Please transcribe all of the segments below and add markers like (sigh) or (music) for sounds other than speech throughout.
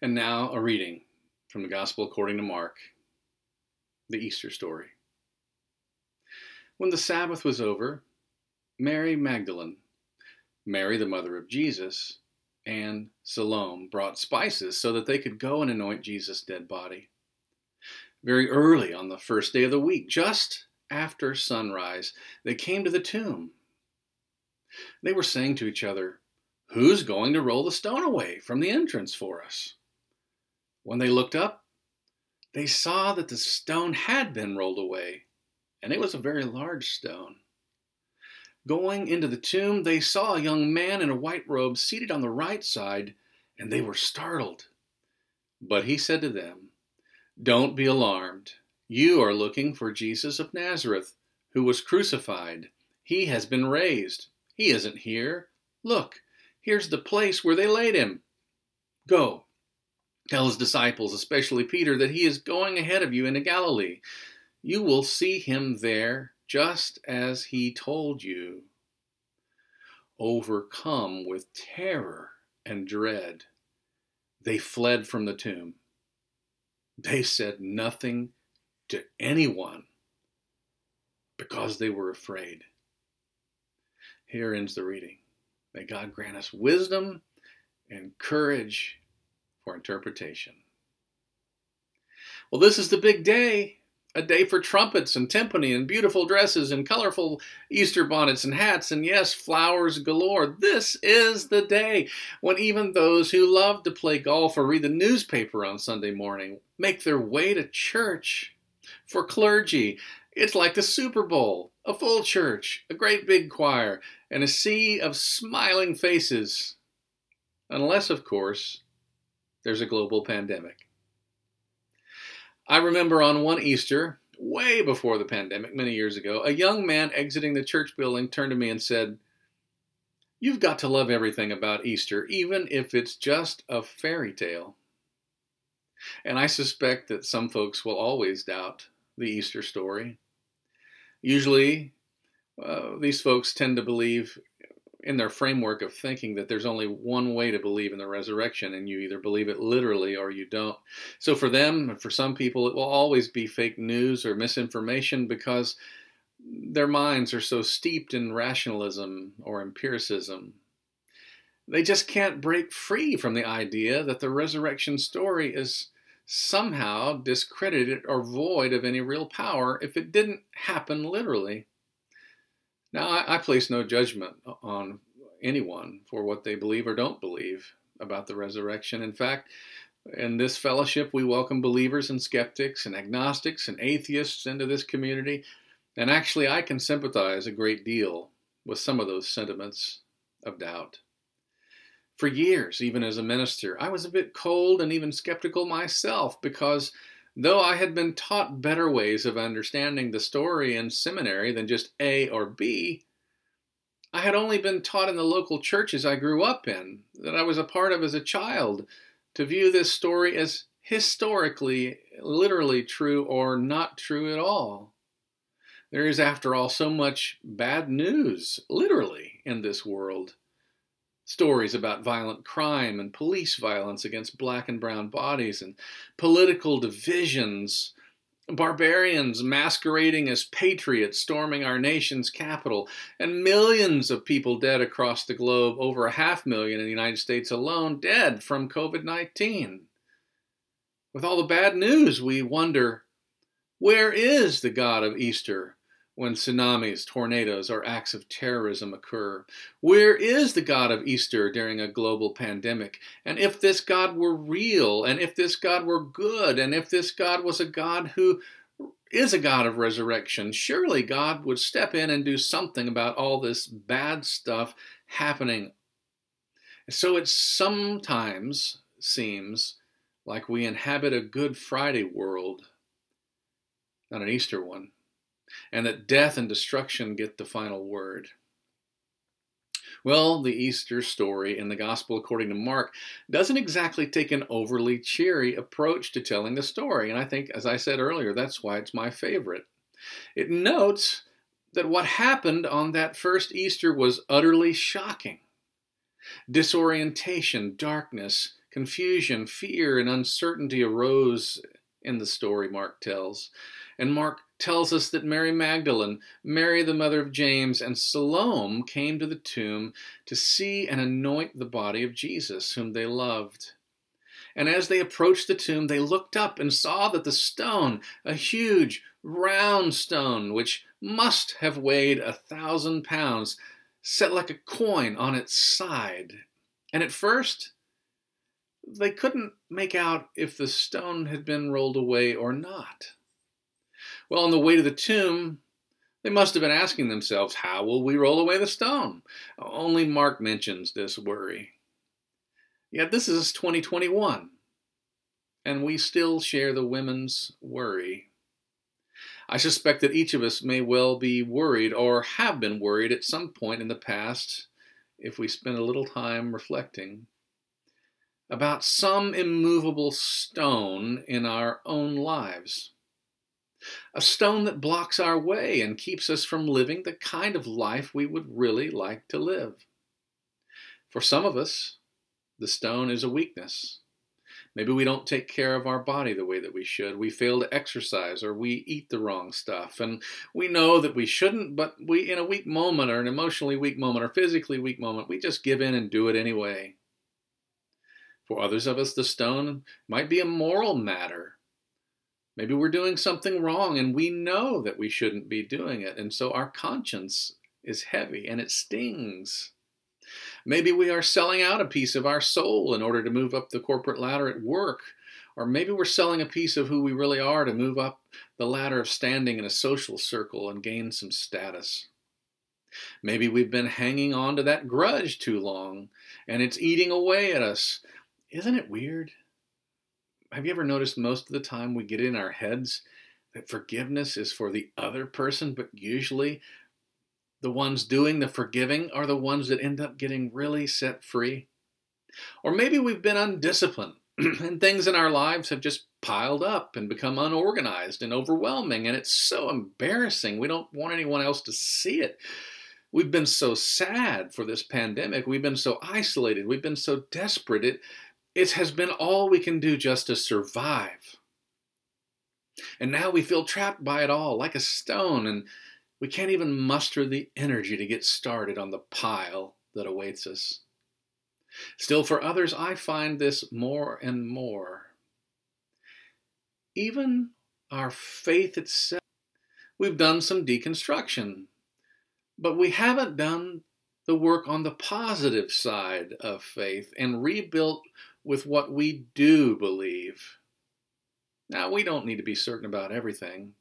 And now a reading from the Gospel according to Mark, the Easter story. When the Sabbath was over, Mary Magdalene, Mary the mother of Jesus, and Salome brought spices so that they could go and anoint Jesus' dead body. Very early on the first day of the week, just after sunrise, they came to the tomb. They were saying to each other, Who's going to roll the stone away from the entrance for us? When they looked up, they saw that the stone had been rolled away, and it was a very large stone. Going into the tomb, they saw a young man in a white robe seated on the right side, and they were startled. But he said to them, Don't be alarmed. You are looking for Jesus of Nazareth, who was crucified. He has been raised. He isn't here. Look, Here's the place where they laid him. Go. Tell his disciples, especially Peter, that he is going ahead of you into Galilee. You will see him there just as he told you. Overcome with terror and dread, they fled from the tomb. They said nothing to anyone because they were afraid. Here ends the reading. May God grant us wisdom and courage for interpretation. Well, this is the big day, a day for trumpets and timpani and beautiful dresses and colorful Easter bonnets and hats and, yes, flowers galore. This is the day when even those who love to play golf or read the newspaper on Sunday morning make their way to church. For clergy, it's like the Super Bowl a full church, a great big choir, and a sea of smiling faces. Unless, of course, there's a global pandemic. I remember on one Easter, way before the pandemic, many years ago, a young man exiting the church building turned to me and said, You've got to love everything about Easter, even if it's just a fairy tale. And I suspect that some folks will always doubt the Easter story. Usually, uh, these folks tend to believe in their framework of thinking that there's only one way to believe in the resurrection, and you either believe it literally or you don't. So, for them, and for some people, it will always be fake news or misinformation because their minds are so steeped in rationalism or empiricism. They just can't break free from the idea that the resurrection story is somehow discredited or void of any real power if it didn't happen literally. Now, I, I, place no judgment on anyone for what they believe or don't believe about the resurrection. In fact, in this fellowship, we welcome believers and skeptics and agnostics and atheists into this community. And actually, I can sympathize a great deal with some of those sentiments of doubt. For years, even as a minister, I was a bit cold and even skeptical myself because though I had been taught better ways of understanding the story in seminary than just A or B, I had only been taught in the local churches I grew up in, that I was a part of as a child, to view this story as historically, literally true or not true at all. There is, after all, so much bad news, literally, in this world. Stories about violent crime and police violence against black and brown bodies and political divisions, barbarians masquerading as patriots storming our nation's capital, and millions of people dead across the globe, over a half million in the United States alone, dead from COVID 19. With all the bad news, we wonder where is the God of Easter? When tsunamis, tornadoes, or acts of terrorism occur? Where is the God of Easter during a global pandemic? And if this God were real, and if this God were good, and if this God was a God who is a God of resurrection, surely God would step in and do something about all this bad stuff happening. So it sometimes seems like we inhabit a Good Friday world, not an Easter one and that death and destruction get the final word. Well, the Easter story in the Gospel according to Mark doesn't exactly take an overly cheery approach to telling the story, and I think, as I said earlier, that's why it's my favorite. It notes that what happened on that first Easter was utterly shocking. Disorientation, darkness, confusion, fear, and uncertainty arose in the story Mark tells. And Mark tells us that Mary Magdalene, Mary the mother of James, and Salome came to the tomb to see and anoint the body of Jesus, whom they loved. And as they approached the tomb, they looked up and saw that the stone, a huge, round stone, which must have weighed a thousand pounds, set like a coin on its side. And at first, they couldn't make out if the stone had been rolled away or not. Well, on the way to the tomb, they must have been asking themselves, How will we roll away the stone? Only Mark mentions this worry. Yet this is 2021, and we still share the women's worry. I suspect that each of us may well be worried or have been worried at some point in the past if we spend a little time reflecting about some immovable stone in our own lives. A stone that blocks our way and keeps us from living the kind of life we would really like to live. For some of us, the stone is a weakness. Maybe we don't take care of our body the way that we should. We fail to exercise or we eat the wrong stuff. And we know that we shouldn't, but we, in a weak moment or an emotionally weak moment or physically weak moment, we just give in and do it anyway. For others of us, the stone might be a moral matter. Maybe we're doing something wrong and we know that we shouldn't be doing it. And so our conscience is heavy and it stings. Maybe we are selling out a piece of our soul in order to move up the corporate ladder at work. Or maybe we're selling a piece of who we really are to move up the ladder of standing in a social circle and gain some status. Maybe we've been hanging on to that grudge too long and it's eating away at us. Isn't it weird? Have you ever noticed most of the time we get in our heads that forgiveness is for the other person, but usually the ones doing the forgiving are the ones that end up getting really set free. Or maybe we've been undisciplined (clears throat) and things in our lives have just piled up and become unorganized and overwhelming, and it's so embarrassing. We don't want anyone else to see it. We've been so sad for this pandemic. We've been so isolated. We've been so desperate. It, it has been all we can do just to survive. And now we feel trapped by it all, like a stone, and we can't even muster the energy to get started on the pile that awaits us. Still, for others, I find this more and more. Even our faith itself, we've done some deconstruction, but we haven't done the work on the positive side of faith and rebuilt with what we do believe. Now, we don't need to be certain about everything.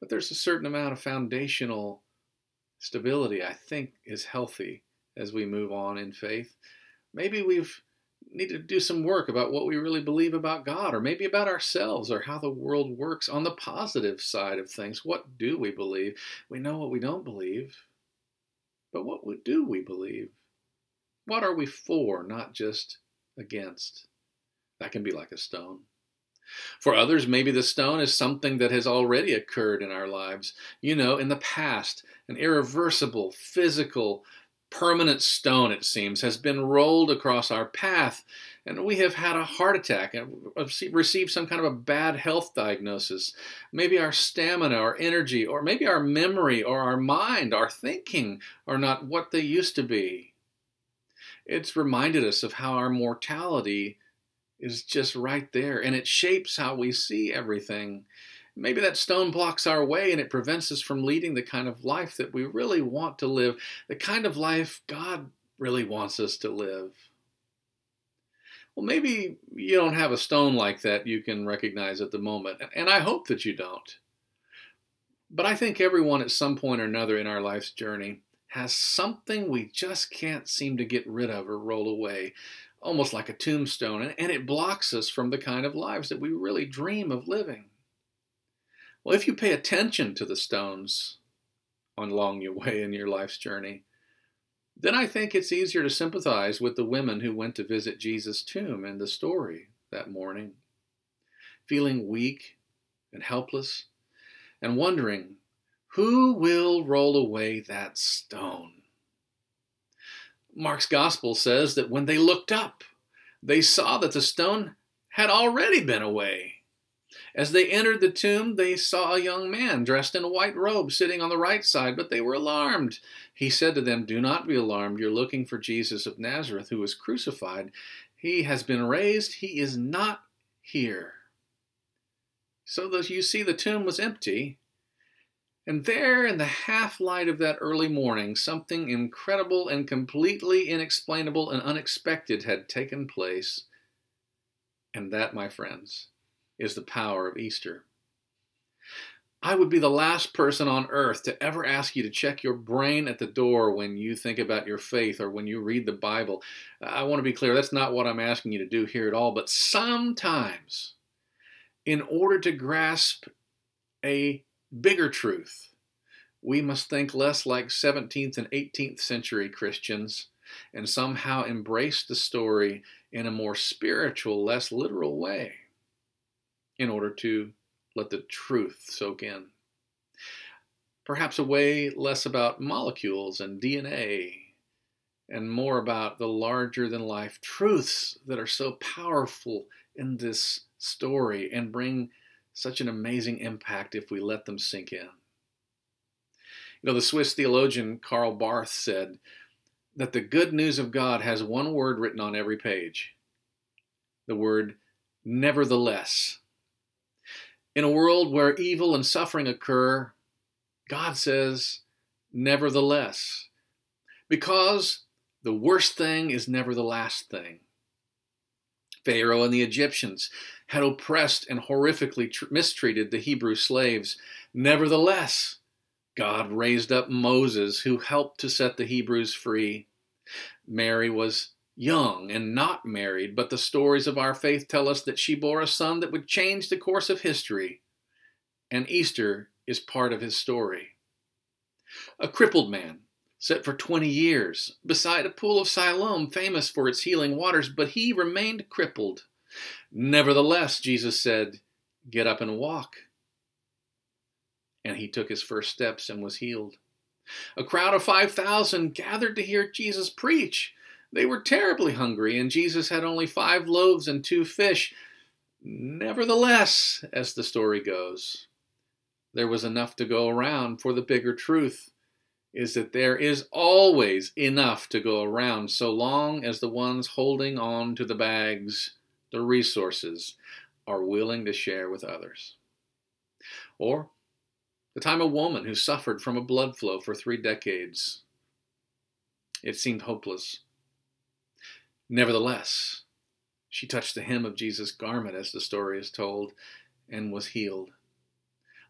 But there's a certain amount of foundational stability I think is healthy as we move on in faith. Maybe we've need to do some work about what we really believe about God, or maybe about ourselves, or how the world works on the positive side of things. What do we believe? We know what we don't believe, but what do we believe? What are we for, not just against? That can be like a stone. For others, maybe the stone is something that has already occurred in our lives. You know, in the past, an irreversible, physical, permanent stone, it seems, has been rolled across our path, and we have had a heart attack and received some kind of a bad health diagnosis. Maybe our stamina or energy, or maybe our memory or our mind, our thinking are not what they used to be. It's reminded us of how our mortality is just right there and it shapes how we see everything. Maybe that stone blocks our way and it prevents us from leading the kind of life that we really want to live, the kind of life God really wants us to live. Well, maybe you don't have a stone like that you can recognize at the moment, and I hope that you don't. But I think everyone at some point or another in our life's journey has something we just can't seem to get rid of or roll away almost like a tombstone, and it blocks us from the kind of lives that we really dream of living. Well, if you pay attention to the stones along your way in your life's journey, then I think it's easier to sympathize with the women who went to visit Jesus' tomb in the story that morning, feeling weak and helpless and wondering, who will roll away that stone? Mark's gospel says that when they looked up, they saw that the stone had already been away. As they entered the tomb, they saw a young man dressed in a white robe sitting on the right side, but they were alarmed. He said to them, Do not be alarmed. You're looking for Jesus of Nazareth, who was crucified. He has been raised. He is not here. So you see the tomb was empty. And there, in the half light of that early morning, something incredible and completely inexplainable and unexpected had taken place. And that, my friends, is the power of Easter. I would be the last person on earth to ever ask you to check your brain at the door when you think about your faith or when you read the Bible. I want to be clear, that's not what I'm asking you to do here at all, but sometimes, in order to grasp a bigger truth, we must think less like 17th and 18th century Christians and somehow embrace the story in a more spiritual, less literal way in order to let the truth soak in. Perhaps a way less about molecules and DNA and more about the larger than life truths that are so powerful in this story and bring such an amazing impact if we let them sink in. You know, the Swiss theologian Karl Barth said that the good news of God has one word written on every page the word nevertheless. In a world where evil and suffering occur, God says, nevertheless, because the worst thing is never the last thing. Pharaoh and the Egyptians had oppressed and horrifically tr- mistreated the Hebrew slaves. Nevertheless, God raised up Moses, who helped to set the Hebrews free. Mary was young and not married, but the stories of our faith tell us that she bore a son that would change the course of history. And Easter is part of his story. A crippled man sat for 20 years beside a pool of Siloam, famous for its healing waters, but he remained crippled. Nevertheless, Jesus said, Get up and walk. And he took his first steps and was healed. A crowd of 5,000 gathered to hear Jesus preach. They were terribly hungry, and Jesus had only five loaves and two fish. Nevertheless, as the story goes, there was enough to go around, for the bigger truth is that there is always enough to go around so long as the ones holding on to the bags, the resources, are willing to share with others. Or the time a woman who suffered from a blood flow for three decades. It seemed hopeless. Nevertheless, she touched the hem of Jesus' garment, as the story is told, and was healed.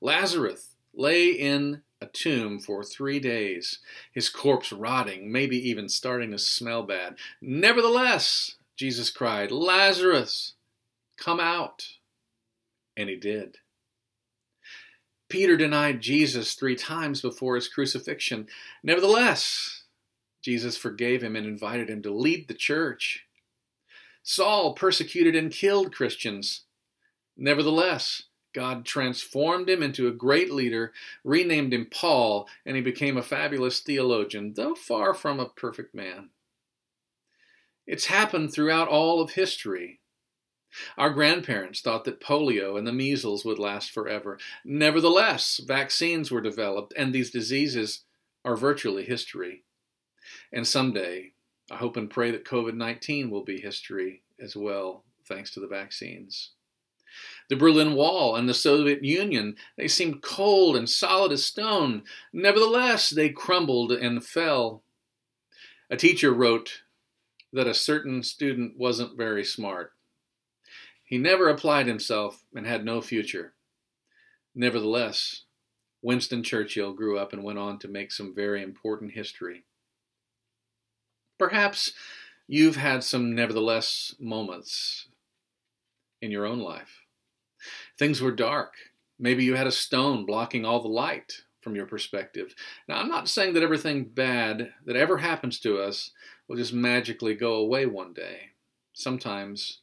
Lazarus lay in a tomb for three days, his corpse rotting, maybe even starting to smell bad. Nevertheless, Jesus cried, Lazarus, come out. And he did. Peter denied Jesus three times before his crucifixion. Nevertheless, Jesus forgave him and invited him to lead the church. Saul persecuted and killed Christians. Nevertheless, God transformed him into a great leader, renamed him Paul, and he became a fabulous theologian, though far from a perfect man. It's happened throughout all of history. Our grandparents thought that polio and the measles would last forever. Nevertheless, vaccines were developed, and these diseases are virtually history. And someday, I hope and pray that COVID 19 will be history as well, thanks to the vaccines. The Berlin Wall and the Soviet Union, they seemed cold and solid as stone. Nevertheless, they crumbled and fell. A teacher wrote that a certain student wasn't very smart. He never applied himself and had no future. Nevertheless, Winston Churchill grew up and went on to make some very important history. Perhaps you've had some nevertheless moments in your own life. Things were dark. Maybe you had a stone blocking all the light from your perspective. Now, I'm not saying that everything bad that ever happens to us will just magically go away one day. Sometimes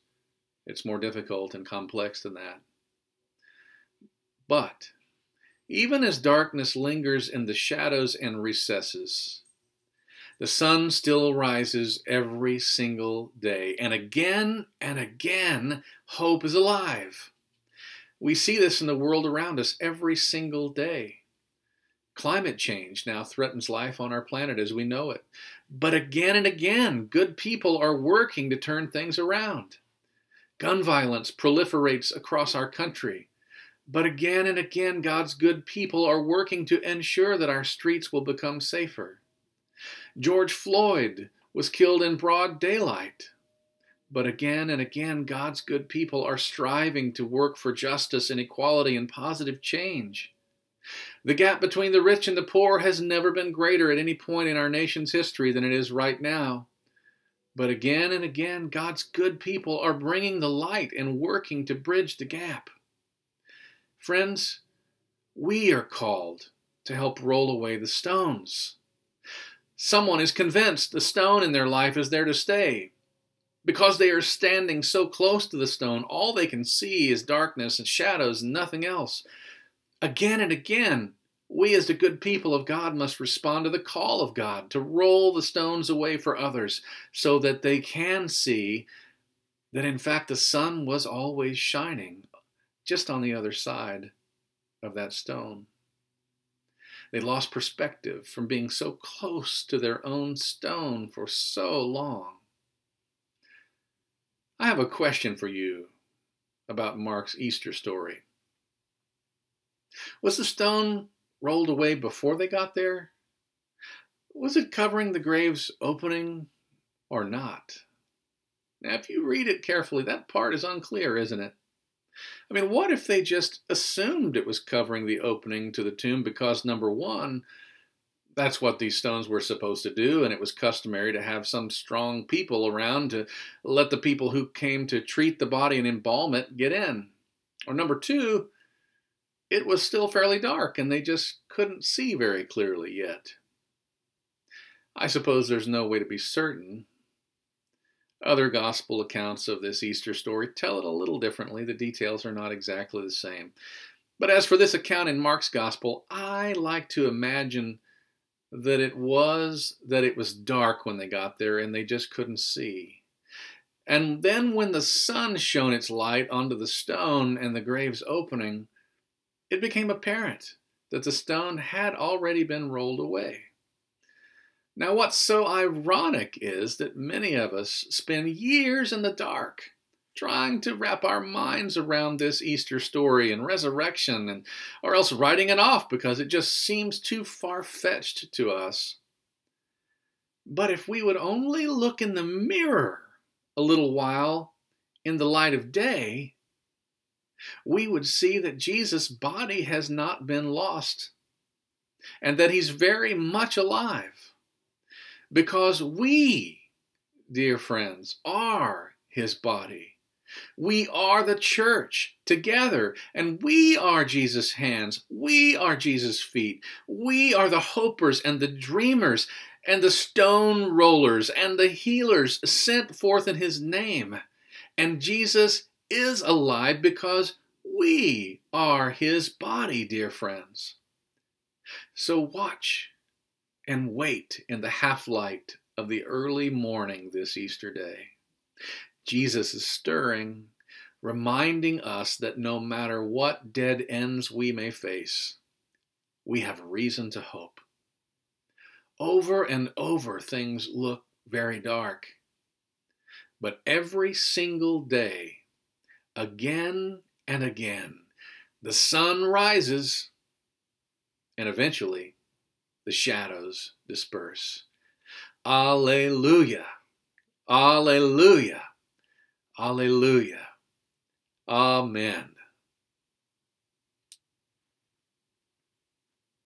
it's more difficult and complex than that. But even as darkness lingers in the shadows and recesses, The sun still rises every single day. And again and again, hope is alive. We see this in the world around us every single day. Climate change now threatens life on our planet as we know it. But again and again, good people are working to turn things around. Gun violence proliferates across our country. But again and again, God's good people are working to ensure that our streets will become safer. George Floyd was killed in broad daylight. But again and again, God's good people are striving to work for justice and equality and positive change. The gap between the rich and the poor has never been greater at any point in our nation's history than it is right now. But again and again, God's good people are bringing the light and working to bridge the gap. Friends, we are called to help roll away the stones. Someone is convinced the stone in their life is there to stay. Because they are standing so close to the stone, all they can see is darkness and shadows and nothing else. Again and again, we as the good people of God must respond to the call of God to roll the stones away for others so that they can see that in fact the sun was always shining just on the other side of that stone. They lost perspective from being so close to their own stone for so long. I have a question for you about Mark's Easter story. Was the stone rolled away before they got there? Was it covering the grave's opening or not? Now, if you read it carefully, that part is unclear, isn't it? I mean, what if they just assumed it was covering the opening to the tomb because, number one, that's what these stones were supposed to do, and it was customary to have some strong people around to let the people who came to treat the body and embalm it get in. Or number two, it was still fairly dark and they just couldn't see very clearly yet. I suppose there's no way to be certain, other gospel accounts of this Easter story tell it a little differently. The details are not exactly the same. But as for this account in Mark's gospel, I like to imagine that it was that it was dark when they got there and they just couldn't see. And then when the sun shone its light onto the stone and the grave's opening, it became apparent that the stone had already been rolled away. Now, what's so ironic is that many of us spend years in the dark trying to wrap our minds around this Easter story and resurrection, and, or else writing it off because it just seems too far fetched to us. But if we would only look in the mirror a little while in the light of day, we would see that Jesus' body has not been lost and that he's very much alive. Because we, dear friends, are his body. We are the church together, and we are Jesus' hands. We are Jesus' feet. We are the hopers and the dreamers and the stone rollers and the healers sent forth in his name. And Jesus is alive because we are his body, dear friends. So watch and wait in the half light of the early morning this Easter day. Jesus is stirring, reminding us that no matter what dead ends we may face, we have reason to hope. Over and over, things look very dark. But every single day, again and again, the sun rises, and eventually the shadows disperse. Alleluia! Alleluia! Alleluia! Amen.